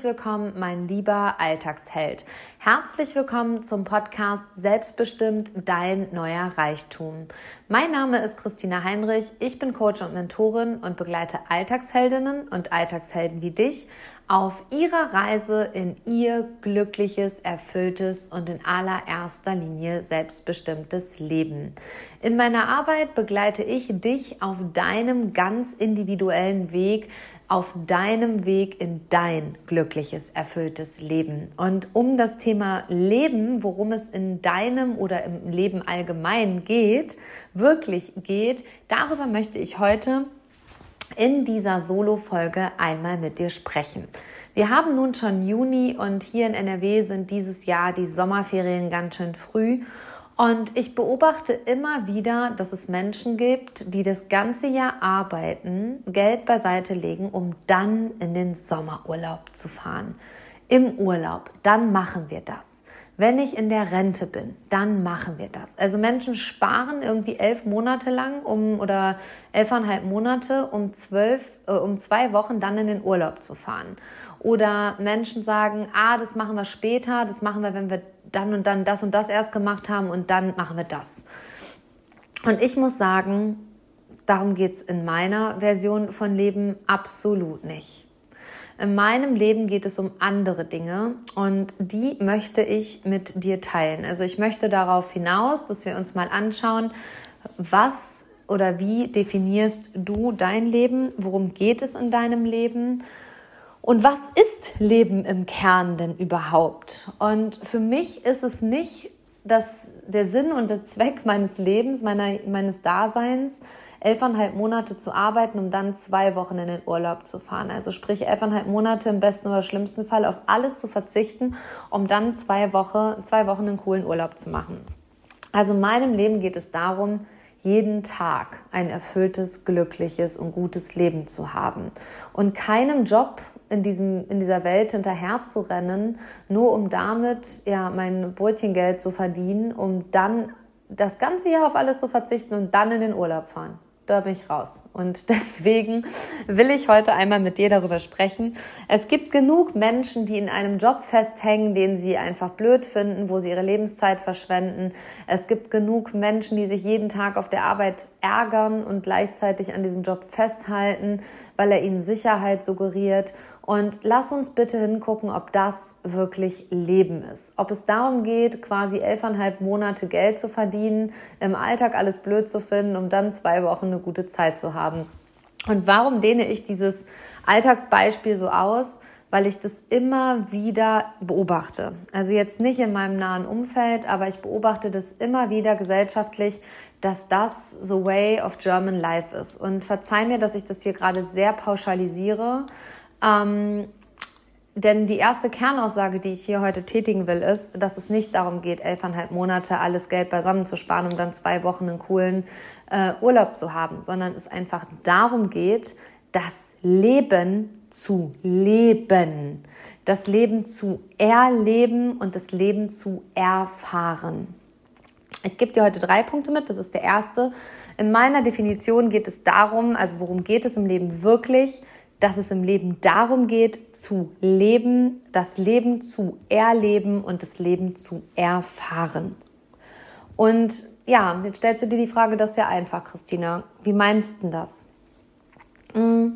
herzlich willkommen, mein lieber Alltagsheld. Herzlich willkommen zum Podcast Selbstbestimmt dein neuer Reichtum. Mein Name ist Christina Heinrich, ich bin Coach und Mentorin und begleite Alltagsheldinnen und Alltagshelden wie dich auf ihrer Reise in ihr glückliches, erfülltes und in allererster Linie selbstbestimmtes Leben. In meiner Arbeit begleite ich dich auf deinem ganz individuellen Weg, auf deinem Weg in dein glückliches, erfülltes Leben. Und um das Thema Leben, worum es in deinem oder im Leben allgemein geht, wirklich geht, darüber möchte ich heute in dieser Solo-Folge einmal mit dir sprechen. Wir haben nun schon Juni und hier in NRW sind dieses Jahr die Sommerferien ganz schön früh. Und ich beobachte immer wieder, dass es Menschen gibt, die das ganze Jahr arbeiten, Geld beiseite legen, um dann in den Sommerurlaub zu fahren. Im Urlaub, dann machen wir das. Wenn ich in der Rente bin, dann machen wir das. Also Menschen sparen irgendwie elf Monate lang um oder elfeinhalb Monate, um zwölf, äh, um zwei Wochen dann in den Urlaub zu fahren. Oder Menschen sagen, ah, das machen wir später, das machen wir, wenn wir dann und dann das und das erst gemacht haben und dann machen wir das. Und ich muss sagen, darum geht es in meiner Version von Leben absolut nicht. In meinem Leben geht es um andere Dinge und die möchte ich mit dir teilen. Also ich möchte darauf hinaus, dass wir uns mal anschauen, was oder wie definierst du dein Leben, worum geht es in deinem Leben und was ist Leben im Kern denn überhaupt? Und für mich ist es nicht dass der Sinn und der Zweck meines Lebens, meiner, meines Daseins, elfeinhalb Monate zu arbeiten, um dann zwei Wochen in den Urlaub zu fahren. Also sprich elfeinhalb Monate im besten oder schlimmsten Fall auf alles zu verzichten, um dann zwei, Woche, zwei Wochen einen coolen Urlaub zu machen. Also in meinem Leben geht es darum, jeden Tag ein erfülltes, glückliches und gutes Leben zu haben und keinem Job in, diesem, in dieser Welt hinterher zu rennen, nur um damit ja mein Brötchengeld zu verdienen, um dann das ganze Jahr auf alles zu verzichten und dann in den Urlaub fahren da bin ich raus. Und deswegen will ich heute einmal mit dir darüber sprechen. Es gibt genug Menschen, die in einem Job festhängen, den sie einfach blöd finden, wo sie ihre Lebenszeit verschwenden. Es gibt genug Menschen, die sich jeden Tag auf der Arbeit ärgern und gleichzeitig an diesem Job festhalten, weil er ihnen Sicherheit suggeriert. Und lass uns bitte hingucken, ob das wirklich Leben ist. Ob es darum geht, quasi elfeinhalb Monate Geld zu verdienen, im Alltag alles blöd zu finden, um dann zwei Wochen eine gute Zeit zu haben. Und warum dehne ich dieses Alltagsbeispiel so aus? Weil ich das immer wieder beobachte. Also jetzt nicht in meinem nahen Umfeld, aber ich beobachte das immer wieder gesellschaftlich, dass das the way of German life ist. Und verzeih mir, dass ich das hier gerade sehr pauschalisiere. Ähm, denn die erste Kernaussage, die ich hier heute tätigen will, ist, dass es nicht darum geht, elfeinhalb Monate alles Geld beisammen zu sparen, um dann zwei Wochen einen coolen äh, Urlaub zu haben, sondern es einfach darum geht, das Leben zu leben, das Leben zu erleben und das Leben zu erfahren. Ich gebe dir heute drei Punkte mit. Das ist der erste. In meiner Definition geht es darum, also worum geht es im Leben wirklich? Dass es im Leben darum geht, zu leben, das Leben zu erleben und das Leben zu erfahren. Und ja, jetzt stellst du dir die Frage, das ist ja einfach, Christina. Wie meinst du das? Mm.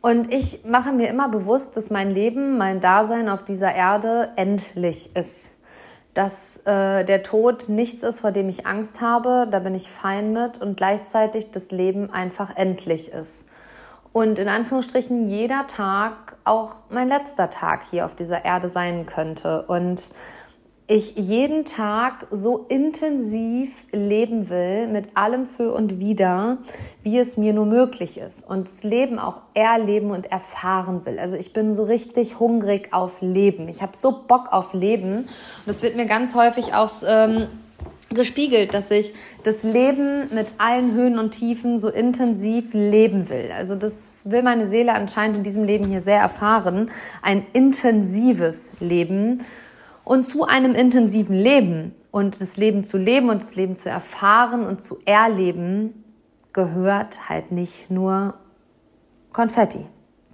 Und ich mache mir immer bewusst, dass mein Leben, mein Dasein auf dieser Erde endlich ist. Dass äh, der Tod nichts ist, vor dem ich Angst habe, da bin ich fein mit und gleichzeitig das Leben einfach endlich ist und in Anführungsstrichen jeder Tag auch mein letzter Tag hier auf dieser Erde sein könnte und ich jeden Tag so intensiv leben will mit allem für und wider, wie es mir nur möglich ist und das Leben auch erleben und erfahren will. Also ich bin so richtig hungrig auf Leben. Ich habe so Bock auf Leben und das wird mir ganz häufig auch ähm, gespiegelt, dass ich das Leben mit allen Höhen und Tiefen so intensiv leben will. Also das will meine Seele anscheinend in diesem Leben hier sehr erfahren. Ein intensives Leben. Und zu einem intensiven Leben und das Leben zu leben und das Leben zu erfahren und zu erleben, gehört halt nicht nur Konfetti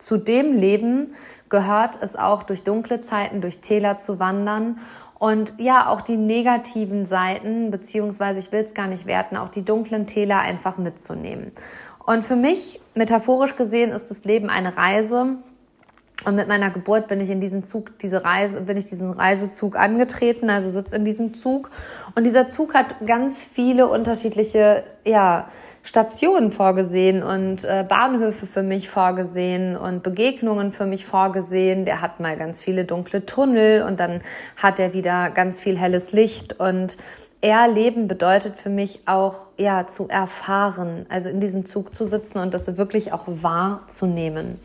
zu dem Leben gehört es auch durch dunkle Zeiten, durch Täler zu wandern und ja, auch die negativen Seiten, beziehungsweise ich will es gar nicht werten, auch die dunklen Täler einfach mitzunehmen. Und für mich, metaphorisch gesehen, ist das Leben eine Reise. Und mit meiner Geburt bin ich in diesen Zug, diese Reise, bin ich diesen Reisezug angetreten, also sitze in diesem Zug. Und dieser Zug hat ganz viele unterschiedliche, ja, Stationen vorgesehen und äh, Bahnhöfe für mich vorgesehen und Begegnungen für mich vorgesehen. Der hat mal ganz viele dunkle Tunnel und dann hat er wieder ganz viel helles Licht und Erleben bedeutet für mich auch, ja, zu erfahren, also in diesem Zug zu sitzen und das wirklich auch wahrzunehmen.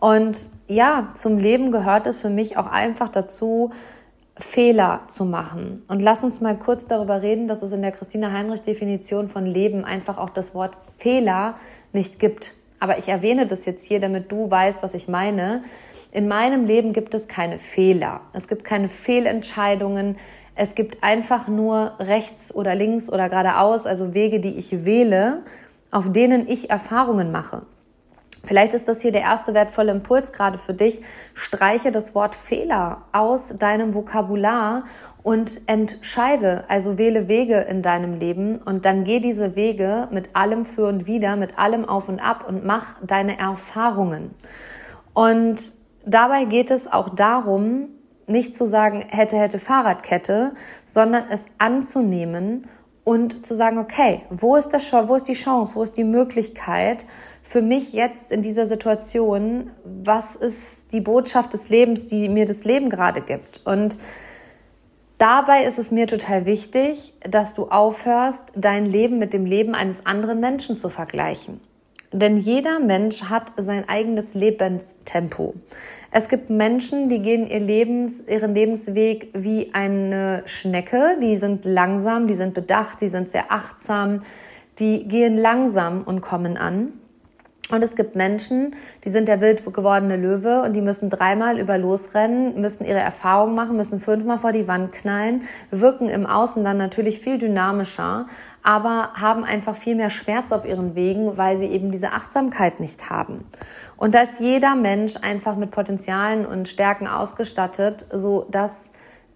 Und ja, zum Leben gehört es für mich auch einfach dazu, Fehler zu machen. Und lass uns mal kurz darüber reden, dass es in der Christina Heinrich Definition von Leben einfach auch das Wort Fehler nicht gibt. Aber ich erwähne das jetzt hier, damit du weißt, was ich meine. In meinem Leben gibt es keine Fehler. Es gibt keine Fehlentscheidungen. Es gibt einfach nur rechts oder links oder geradeaus, also Wege, die ich wähle, auf denen ich Erfahrungen mache. Vielleicht ist das hier der erste wertvolle Impuls gerade für dich. Streiche das Wort Fehler aus deinem Vokabular und entscheide, also wähle Wege in deinem Leben und dann geh diese Wege mit allem für und wider, mit allem auf und ab und mach deine Erfahrungen. Und dabei geht es auch darum, nicht zu sagen, hätte, hätte Fahrradkette, sondern es anzunehmen und zu sagen, okay, wo ist das wo ist die Chance, wo ist die Möglichkeit, für mich jetzt in dieser Situation, was ist die Botschaft des Lebens, die mir das Leben gerade gibt. Und dabei ist es mir total wichtig, dass du aufhörst, dein Leben mit dem Leben eines anderen Menschen zu vergleichen. Denn jeder Mensch hat sein eigenes Lebenstempo. Es gibt Menschen, die gehen ihr Lebens, ihren Lebensweg wie eine Schnecke. Die sind langsam, die sind bedacht, die sind sehr achtsam, die gehen langsam und kommen an. Und es gibt Menschen, die sind der wild gewordene Löwe und die müssen dreimal über losrennen, müssen ihre Erfahrungen machen, müssen fünfmal vor die Wand knallen, wirken im Außen dann natürlich viel dynamischer, aber haben einfach viel mehr Schmerz auf ihren Wegen, weil sie eben diese Achtsamkeit nicht haben. Und da ist jeder Mensch einfach mit Potenzialen und Stärken ausgestattet, so dass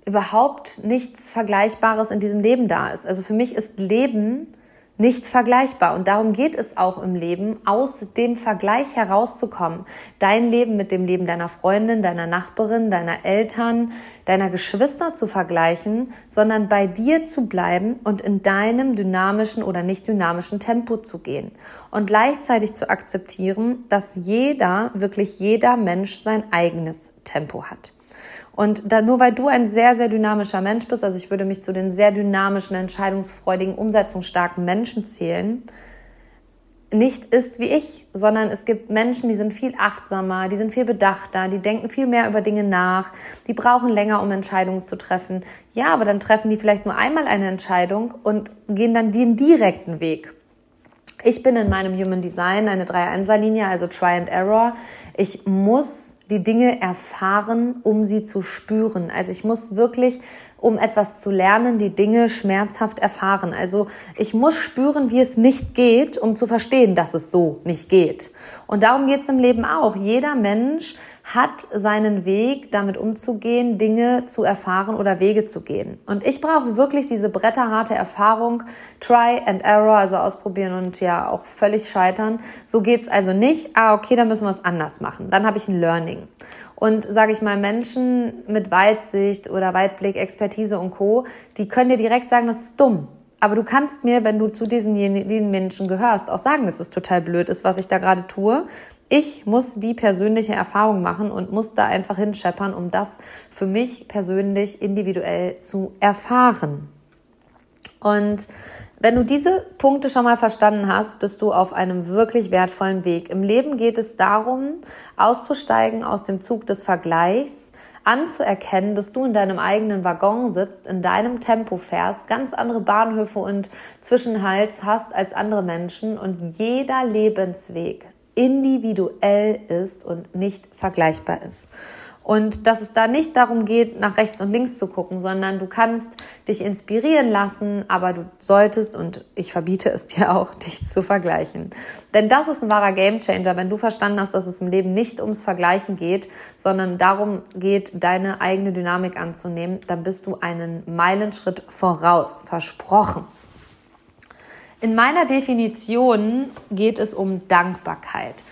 überhaupt nichts Vergleichbares in diesem Leben da ist. Also für mich ist Leben nicht vergleichbar. Und darum geht es auch im Leben, aus dem Vergleich herauszukommen. Dein Leben mit dem Leben deiner Freundin, deiner Nachbarin, deiner Eltern, deiner Geschwister zu vergleichen, sondern bei dir zu bleiben und in deinem dynamischen oder nicht dynamischen Tempo zu gehen. Und gleichzeitig zu akzeptieren, dass jeder, wirklich jeder Mensch sein eigenes Tempo hat. Und da, nur weil du ein sehr, sehr dynamischer Mensch bist, also ich würde mich zu den sehr dynamischen, entscheidungsfreudigen, umsetzungsstarken Menschen zählen, nicht ist wie ich, sondern es gibt Menschen, die sind viel achtsamer, die sind viel bedachter, die denken viel mehr über Dinge nach, die brauchen länger, um Entscheidungen zu treffen. Ja, aber dann treffen die vielleicht nur einmal eine Entscheidung und gehen dann den direkten Weg. Ich bin in meinem Human Design eine 3-1er-Linie, also Try and Error. Ich muss die Dinge erfahren, um sie zu spüren. Also ich muss wirklich, um etwas zu lernen, die Dinge schmerzhaft erfahren. Also ich muss spüren, wie es nicht geht, um zu verstehen, dass es so nicht geht. Und darum geht es im Leben auch. Jeder Mensch hat seinen Weg, damit umzugehen, Dinge zu erfahren oder Wege zu gehen. Und ich brauche wirklich diese bretterharte Erfahrung, Try and Error, also ausprobieren und ja auch völlig scheitern. So geht's also nicht. Ah, okay, dann müssen wir es anders machen. Dann habe ich ein Learning. Und sage ich mal, Menschen mit Weitsicht oder Weitblick, Expertise und Co., die können dir direkt sagen, das ist dumm. Aber du kannst mir, wenn du zu diesen, diesen Menschen gehörst, auch sagen, dass es total blöd ist, was ich da gerade tue. Ich muss die persönliche Erfahrung machen und muss da einfach hinscheppern, um das für mich persönlich individuell zu erfahren. Und wenn du diese Punkte schon mal verstanden hast, bist du auf einem wirklich wertvollen Weg. Im Leben geht es darum, auszusteigen aus dem Zug des Vergleichs, anzuerkennen, dass du in deinem eigenen Waggon sitzt, in deinem Tempo fährst, ganz andere Bahnhöfe und Zwischenhals hast als andere Menschen und jeder Lebensweg individuell ist und nicht vergleichbar ist. Und dass es da nicht darum geht, nach rechts und links zu gucken, sondern du kannst dich inspirieren lassen, aber du solltest, und ich verbiete es dir auch, dich zu vergleichen. Denn das ist ein wahrer Gamechanger, wenn du verstanden hast, dass es im Leben nicht ums Vergleichen geht, sondern darum geht, deine eigene Dynamik anzunehmen, dann bist du einen Meilenschritt voraus, versprochen. In meiner Definition geht es um Dankbarkeit.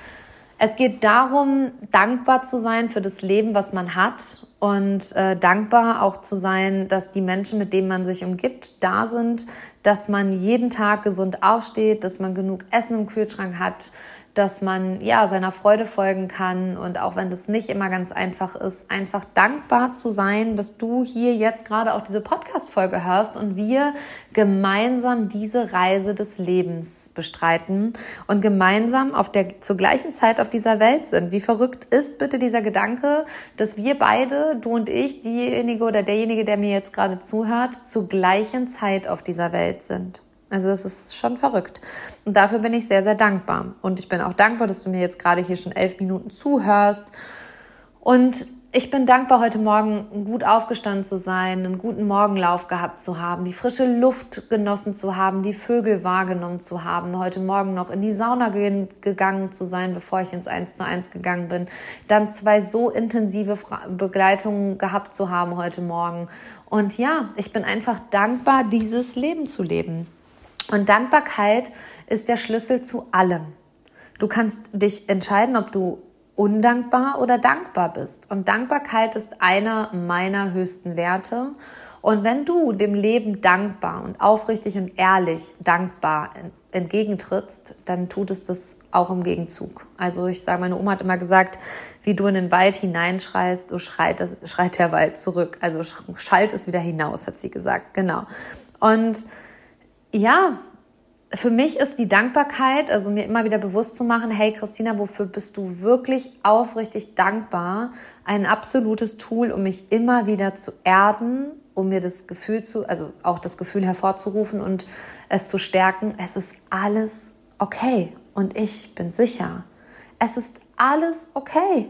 Es geht darum, dankbar zu sein für das Leben, was man hat und äh, dankbar auch zu sein, dass die Menschen, mit denen man sich umgibt, da sind, dass man jeden Tag gesund aufsteht, dass man genug Essen im Kühlschrank hat, dass man ja seiner Freude folgen kann und auch wenn das nicht immer ganz einfach ist, einfach dankbar zu sein, dass du hier jetzt gerade auch diese Podcast Folge hörst und wir gemeinsam diese Reise des Lebens bestreiten und gemeinsam auf der zur gleichen Zeit auf dieser Welt sind. Wie verrückt ist bitte dieser Gedanke, dass wir beide, du und ich, diejenige oder derjenige, der mir jetzt gerade zuhört, zur gleichen Zeit auf dieser Welt sind. Also das ist schon verrückt. Und dafür bin ich sehr, sehr dankbar. Und ich bin auch dankbar, dass du mir jetzt gerade hier schon elf Minuten zuhörst. Und ich bin dankbar, heute Morgen gut aufgestanden zu sein, einen guten Morgenlauf gehabt zu haben, die frische Luft genossen zu haben, die Vögel wahrgenommen zu haben, heute Morgen noch in die Sauna gegangen zu sein, bevor ich ins 1 zu 1 gegangen bin, dann zwei so intensive Begleitungen gehabt zu haben heute Morgen. Und ja, ich bin einfach dankbar, dieses Leben zu leben. Und Dankbarkeit ist der Schlüssel zu allem. Du kannst dich entscheiden, ob du undankbar oder dankbar bist. Und Dankbarkeit ist einer meiner höchsten Werte. Und wenn du dem Leben dankbar und aufrichtig und ehrlich dankbar entgegentrittst, dann tut es das auch im Gegenzug. Also ich sage, meine Oma hat immer gesagt, wie du in den Wald hineinschreist, so schreit, das, schreit der Wald zurück. Also schallt es wieder hinaus, hat sie gesagt. Genau. Und ja, für mich ist die Dankbarkeit, also mir immer wieder bewusst zu machen, hey Christina, wofür bist du wirklich aufrichtig dankbar? Ein absolutes Tool, um mich immer wieder zu erden, um mir das Gefühl zu, also auch das Gefühl hervorzurufen und es zu stärken. Es ist alles okay und ich bin sicher. Es ist alles okay.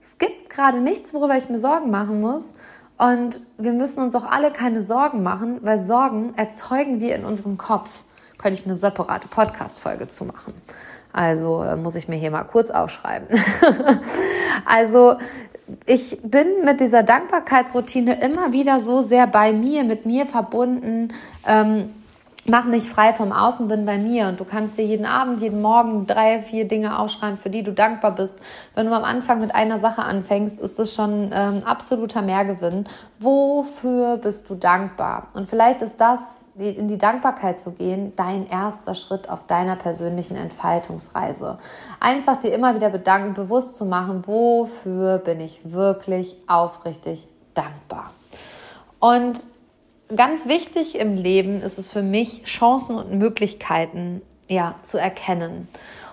Es gibt gerade nichts, worüber ich mir Sorgen machen muss. Und wir müssen uns auch alle keine Sorgen machen, weil Sorgen erzeugen wir in unserem Kopf. Könnte ich eine separate Podcast-Folge zu machen. Also äh, muss ich mir hier mal kurz aufschreiben. also ich bin mit dieser Dankbarkeitsroutine immer wieder so sehr bei mir, mit mir verbunden. Ähm, mach mich frei vom Außen, bin bei mir und du kannst dir jeden Abend, jeden Morgen drei, vier Dinge aufschreiben, für die du dankbar bist. Wenn du am Anfang mit einer Sache anfängst, ist das schon ähm, absoluter Mehrgewinn. Wofür bist du dankbar? Und vielleicht ist das, in die Dankbarkeit zu gehen, dein erster Schritt auf deiner persönlichen Entfaltungsreise. Einfach dir immer wieder bedanken, bewusst zu machen, wofür bin ich wirklich aufrichtig dankbar. Und ganz wichtig im Leben ist es für mich, Chancen und Möglichkeiten ja, zu erkennen.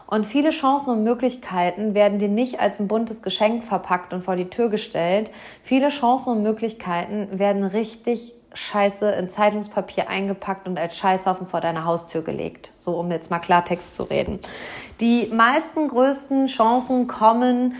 Und viele Chancen und Möglichkeiten werden dir nicht als ein buntes Geschenk verpackt und vor die Tür gestellt. Viele Chancen und Möglichkeiten werden richtig scheiße in Zeitungspapier eingepackt und als Scheißhaufen vor deine Haustür gelegt. So, um jetzt mal Klartext zu reden. Die meisten größten Chancen kommen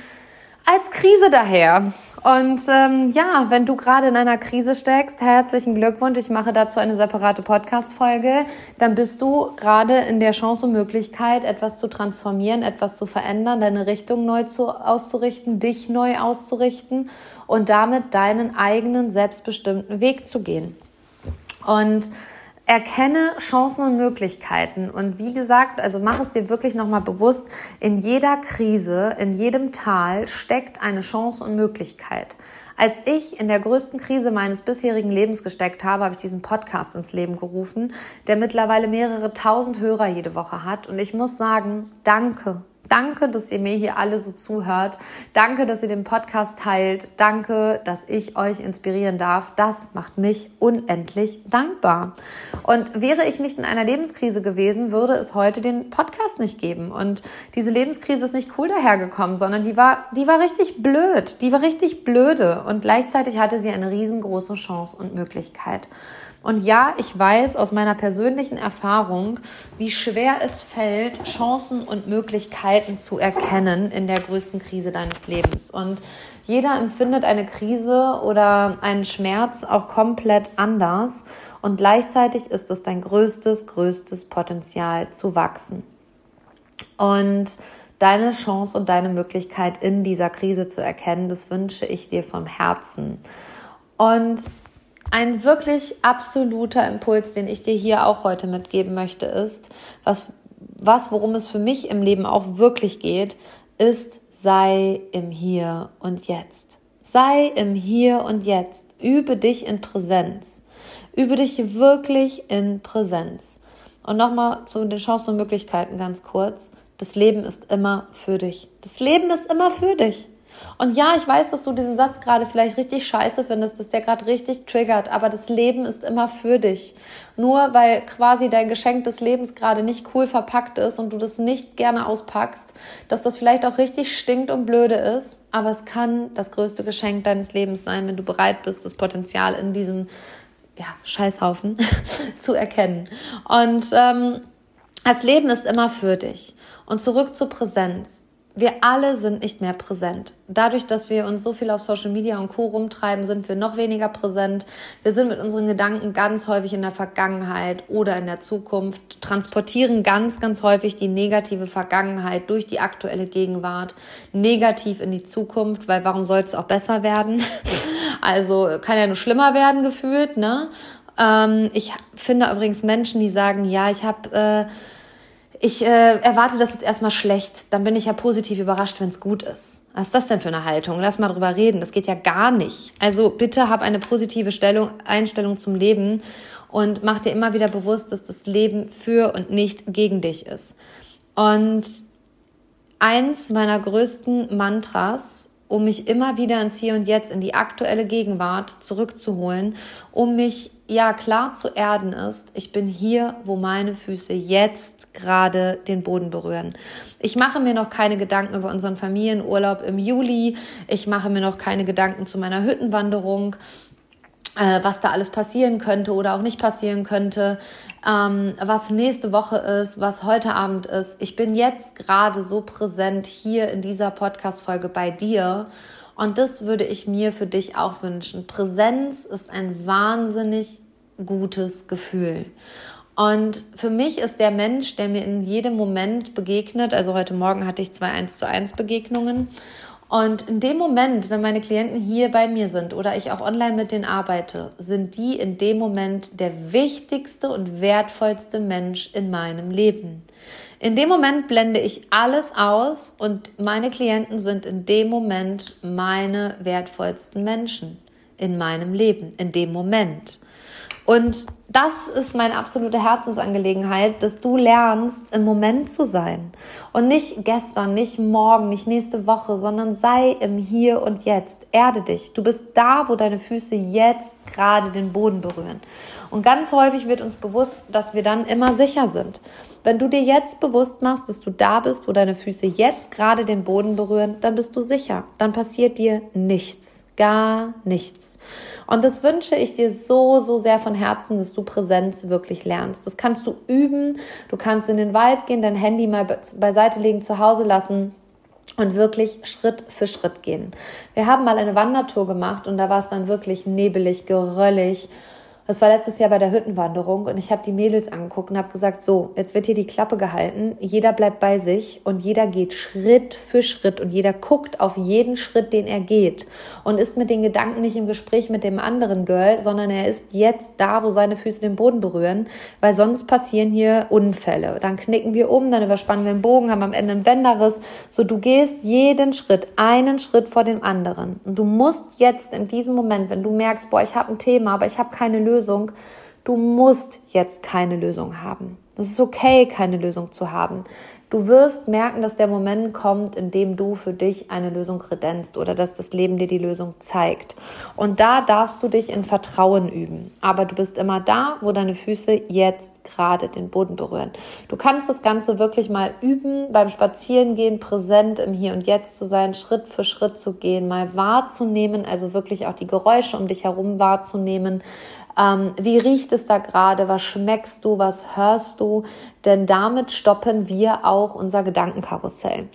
als Krise daher. Und ähm, ja, wenn du gerade in einer Krise steckst, herzlichen Glückwunsch. Ich mache dazu eine separate Podcast-Folge. Dann bist du gerade in der Chance und Möglichkeit, etwas zu transformieren, etwas zu verändern, deine Richtung neu zu, auszurichten, dich neu auszurichten und damit deinen eigenen selbstbestimmten Weg zu gehen. Und erkenne Chancen und Möglichkeiten. Und wie gesagt, also mach es dir wirklich nochmal bewusst, in jeder Krise, in jedem Tal steckt eine Chance und Möglichkeit. Als ich in der größten Krise meines bisherigen Lebens gesteckt habe, habe ich diesen Podcast ins Leben gerufen, der mittlerweile mehrere tausend Hörer jede Woche hat. Und ich muss sagen, danke, Danke, dass ihr mir hier alle so zuhört. Danke, dass ihr den Podcast teilt. Danke, dass ich euch inspirieren darf. Das macht mich unendlich dankbar. Und wäre ich nicht in einer Lebenskrise gewesen, würde es heute den Podcast nicht geben. Und diese Lebenskrise ist nicht cool dahergekommen, sondern die war, die war richtig blöd. Die war richtig blöde. Und gleichzeitig hatte sie eine riesengroße Chance und Möglichkeit. Und ja, ich weiß aus meiner persönlichen Erfahrung, wie schwer es fällt, Chancen und Möglichkeiten zu erkennen in der größten Krise deines Lebens. Und Jeder empfindet eine Krise oder einen Schmerz auch komplett anders und gleichzeitig ist es dein größtes, größtes Potenzial zu wachsen. Und deine Chance und deine Möglichkeit in dieser Krise zu erkennen, das wünsche ich dir vom Herzen. Und ein wirklich absoluter Impuls, den ich dir hier auch heute mitgeben möchte, ist, was, was, worum es für mich im Leben auch wirklich geht, ist, sei im Hier und Jetzt. Sei im Hier und Jetzt. Übe dich in Präsenz. Übe dich wirklich in Präsenz. Und nochmal zu den Chancen und Möglichkeiten ganz kurz. Das Leben ist immer für dich. Das Leben ist immer für dich. Und ja, ich weiß, dass du diesen Satz gerade vielleicht richtig scheiße findest, dass der gerade richtig triggert, aber das Leben ist immer für dich. Nur weil quasi dein Geschenk des Lebens gerade nicht cool verpackt ist und du das nicht gerne auspackst, dass das vielleicht auch richtig stinkt und blöde ist, aber es kann das größte Geschenk deines Lebens sein, wenn du bereit bist, das Potenzial in diesem ja, Scheißhaufen zu erkennen. Und ähm, das Leben ist immer für dich. Und zurück zur Präsenz wir alle sind nicht mehr präsent. Dadurch, dass wir uns so viel auf Social Media und Co. rumtreiben, sind wir noch weniger präsent. Wir sind mit unseren Gedanken ganz häufig in der Vergangenheit oder in der Zukunft, transportieren ganz, ganz häufig die negative Vergangenheit durch die aktuelle Gegenwart negativ in die Zukunft, weil warum soll es auch besser werden? Also kann ja nur schlimmer werden gefühlt, ne? Ähm, ich finde übrigens Menschen, die sagen, ja, ich habe äh, ich äh, erwarte das jetzt erstmal schlecht, dann bin ich ja positiv überrascht, wenn es gut ist. Was ist das denn für eine Haltung? Lass mal drüber reden. Das geht ja gar nicht. Also bitte hab eine positive Stellung, Einstellung zum Leben und mach dir immer wieder bewusst, dass das Leben für und nicht gegen dich ist. Und eins meiner größten Mantras, um mich immer wieder ins Hier und Jetzt, in die aktuelle Gegenwart zurückzuholen, um mich ja klar zu erden ist, ich bin hier, wo meine Füße jetzt gerade den Boden berühren. Ich mache mir noch keine Gedanken über unseren Familienurlaub im Juli. Ich mache mir noch keine Gedanken zu meiner Hüttenwanderung, äh, was da alles passieren könnte oder auch nicht passieren könnte, ähm, was nächste Woche ist, was heute Abend ist. Ich bin jetzt gerade so präsent hier in dieser Podcast-Folge bei dir und das würde ich mir für dich auch wünschen. Präsenz ist ein wahnsinnig gutes Gefühl. Und für mich ist der Mensch, der mir in jedem Moment begegnet, also heute Morgen hatte ich zwei 1 zu 1 Begegnungen. Und in dem Moment, wenn meine Klienten hier bei mir sind oder ich auch online mit denen arbeite, sind die in dem Moment der wichtigste und wertvollste Mensch in meinem Leben. In dem Moment blende ich alles aus und meine Klienten sind in dem Moment meine wertvollsten Menschen in meinem Leben, in dem Moment. Und das ist meine absolute Herzensangelegenheit, dass du lernst, im Moment zu sein. Und nicht gestern, nicht morgen, nicht nächste Woche, sondern sei im Hier und Jetzt. Erde dich. Du bist da, wo deine Füße jetzt gerade den Boden berühren. Und ganz häufig wird uns bewusst, dass wir dann immer sicher sind. Wenn du dir jetzt bewusst machst, dass du da bist, wo deine Füße jetzt gerade den Boden berühren, dann bist du sicher. Dann passiert dir nichts. Gar nichts. Und das wünsche ich dir so, so sehr von Herzen, dass du Präsenz wirklich lernst. Das kannst du üben. Du kannst in den Wald gehen, dein Handy mal beiseite legen, zu Hause lassen und wirklich Schritt für Schritt gehen. Wir haben mal eine Wandertour gemacht und da war es dann wirklich nebelig, geröllig das war letztes Jahr bei der Hüttenwanderung und ich habe die Mädels angeguckt und habe gesagt, so, jetzt wird hier die Klappe gehalten, jeder bleibt bei sich und jeder geht Schritt für Schritt und jeder guckt auf jeden Schritt, den er geht und ist mit den Gedanken nicht im Gespräch mit dem anderen Girl, sondern er ist jetzt da, wo seine Füße den Boden berühren, weil sonst passieren hier Unfälle. Dann knicken wir um, dann überspannen wir den Bogen, haben am Ende einen Bänderriss. So, du gehst jeden Schritt, einen Schritt vor dem anderen. Und du musst jetzt in diesem Moment, wenn du merkst, boah, ich habe ein Thema, aber ich habe keine Lösung, Lösung. Du musst jetzt keine Lösung haben. Es ist okay, keine Lösung zu haben. Du wirst merken, dass der Moment kommt, in dem du für dich eine Lösung kredenzt oder dass das Leben dir die Lösung zeigt. Und da darfst du dich in Vertrauen üben. Aber du bist immer da, wo deine Füße jetzt gerade den Boden berühren. Du kannst das Ganze wirklich mal üben, beim Spazierengehen präsent im Hier und Jetzt zu sein, Schritt für Schritt zu gehen, mal wahrzunehmen, also wirklich auch die Geräusche um dich herum wahrzunehmen, ähm, wie riecht es da gerade? Was schmeckst du? Was hörst du? Denn damit stoppen wir auch unser Gedankenkarussell.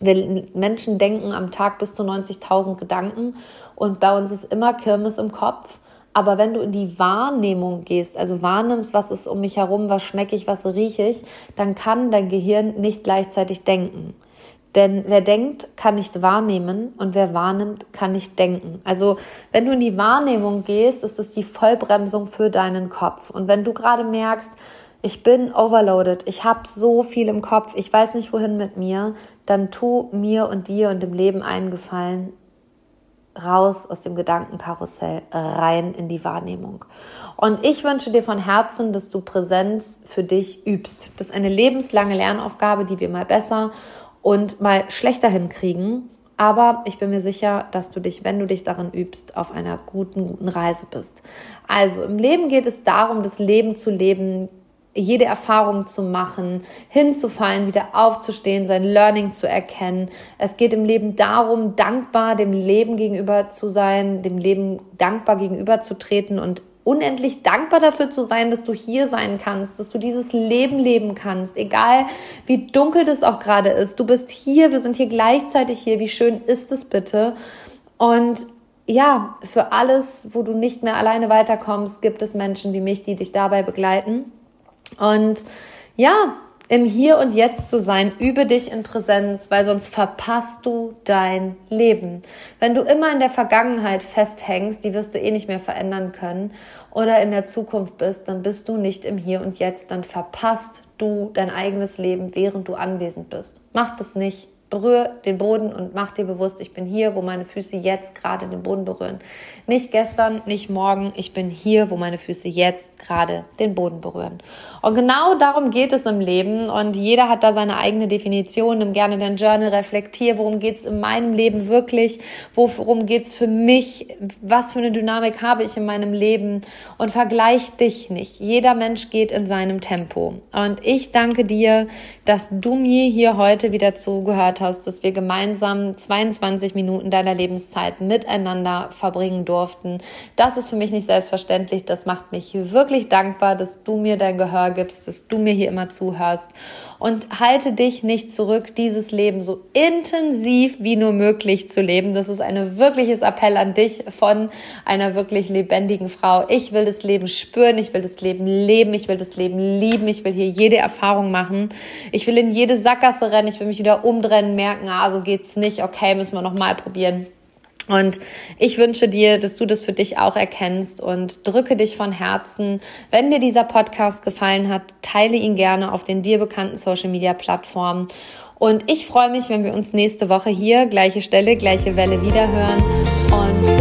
Wir Menschen denken am Tag bis zu 90.000 Gedanken und bei uns ist immer Kirmes im Kopf. Aber wenn du in die Wahrnehmung gehst, also wahrnimmst, was ist um mich herum, was schmecke ich, was rieche ich, dann kann dein Gehirn nicht gleichzeitig denken. Denn wer denkt, kann nicht wahrnehmen und wer wahrnimmt, kann nicht denken. Also wenn du in die Wahrnehmung gehst, ist es die Vollbremsung für deinen Kopf. Und wenn du gerade merkst, ich bin overloaded, ich habe so viel im Kopf, ich weiß nicht wohin mit mir, dann tu mir und dir und dem Leben einen Gefallen, raus aus dem Gedankenkarussell, rein in die Wahrnehmung. Und ich wünsche dir von Herzen, dass du Präsenz für dich übst. Das ist eine lebenslange Lernaufgabe, die wir mal besser und mal schlechter hinkriegen. Aber ich bin mir sicher, dass du dich, wenn du dich darin übst, auf einer guten, guten Reise bist. Also im Leben geht es darum, das Leben zu leben, jede Erfahrung zu machen, hinzufallen, wieder aufzustehen, sein Learning zu erkennen. Es geht im Leben darum, dankbar dem Leben gegenüber zu sein, dem Leben dankbar gegenüberzutreten und unendlich dankbar dafür zu sein, dass du hier sein kannst, dass du dieses Leben leben kannst, egal wie dunkel das auch gerade ist. Du bist hier, wir sind hier gleichzeitig hier. Wie schön ist es bitte? Und ja, für alles, wo du nicht mehr alleine weiterkommst, gibt es Menschen wie mich, die dich dabei begleiten. Und ja, im Hier und Jetzt zu sein, übe dich in Präsenz, weil sonst verpasst du dein Leben. Wenn du immer in der Vergangenheit festhängst, die wirst du eh nicht mehr verändern können, oder in der Zukunft bist, dann bist du nicht im Hier und Jetzt, dann verpasst du dein eigenes Leben, während du anwesend bist. Mach das nicht. Berühre den Boden und mach dir bewusst, ich bin hier, wo meine Füße jetzt gerade den Boden berühren. Nicht gestern, nicht morgen, ich bin hier, wo meine Füße jetzt gerade den Boden berühren. Und genau darum geht es im Leben und jeder hat da seine eigene Definition. Nimm gerne dein Journal, reflektier, worum geht es in meinem Leben wirklich, worum geht es für mich, was für eine Dynamik habe ich in meinem Leben und vergleich dich nicht. Jeder Mensch geht in seinem Tempo. Und ich danke dir, dass du mir hier heute wieder zugehört hast, dass wir gemeinsam 22 Minuten deiner Lebenszeit miteinander verbringen durften. Das ist für mich nicht selbstverständlich. Das macht mich wirklich dankbar, dass du mir dein Gehör gibst, dass du mir hier immer zuhörst. Und halte dich nicht zurück, dieses Leben so intensiv wie nur möglich zu leben. Das ist ein wirkliches Appell an dich von einer wirklich lebendigen Frau. Ich will das Leben spüren, ich will das Leben leben, ich will das Leben lieben, ich will hier jede Erfahrung machen. Ich will in jede Sackgasse rennen, ich will mich wieder umdrehen, merken, ah, so geht's nicht, okay, müssen wir nochmal probieren. Und ich wünsche dir, dass du das für dich auch erkennst und drücke dich von Herzen. Wenn dir dieser Podcast gefallen hat, teile ihn gerne auf den dir bekannten Social Media Plattformen. Und ich freue mich, wenn wir uns nächste Woche hier, gleiche Stelle, gleiche Welle wiederhören. Und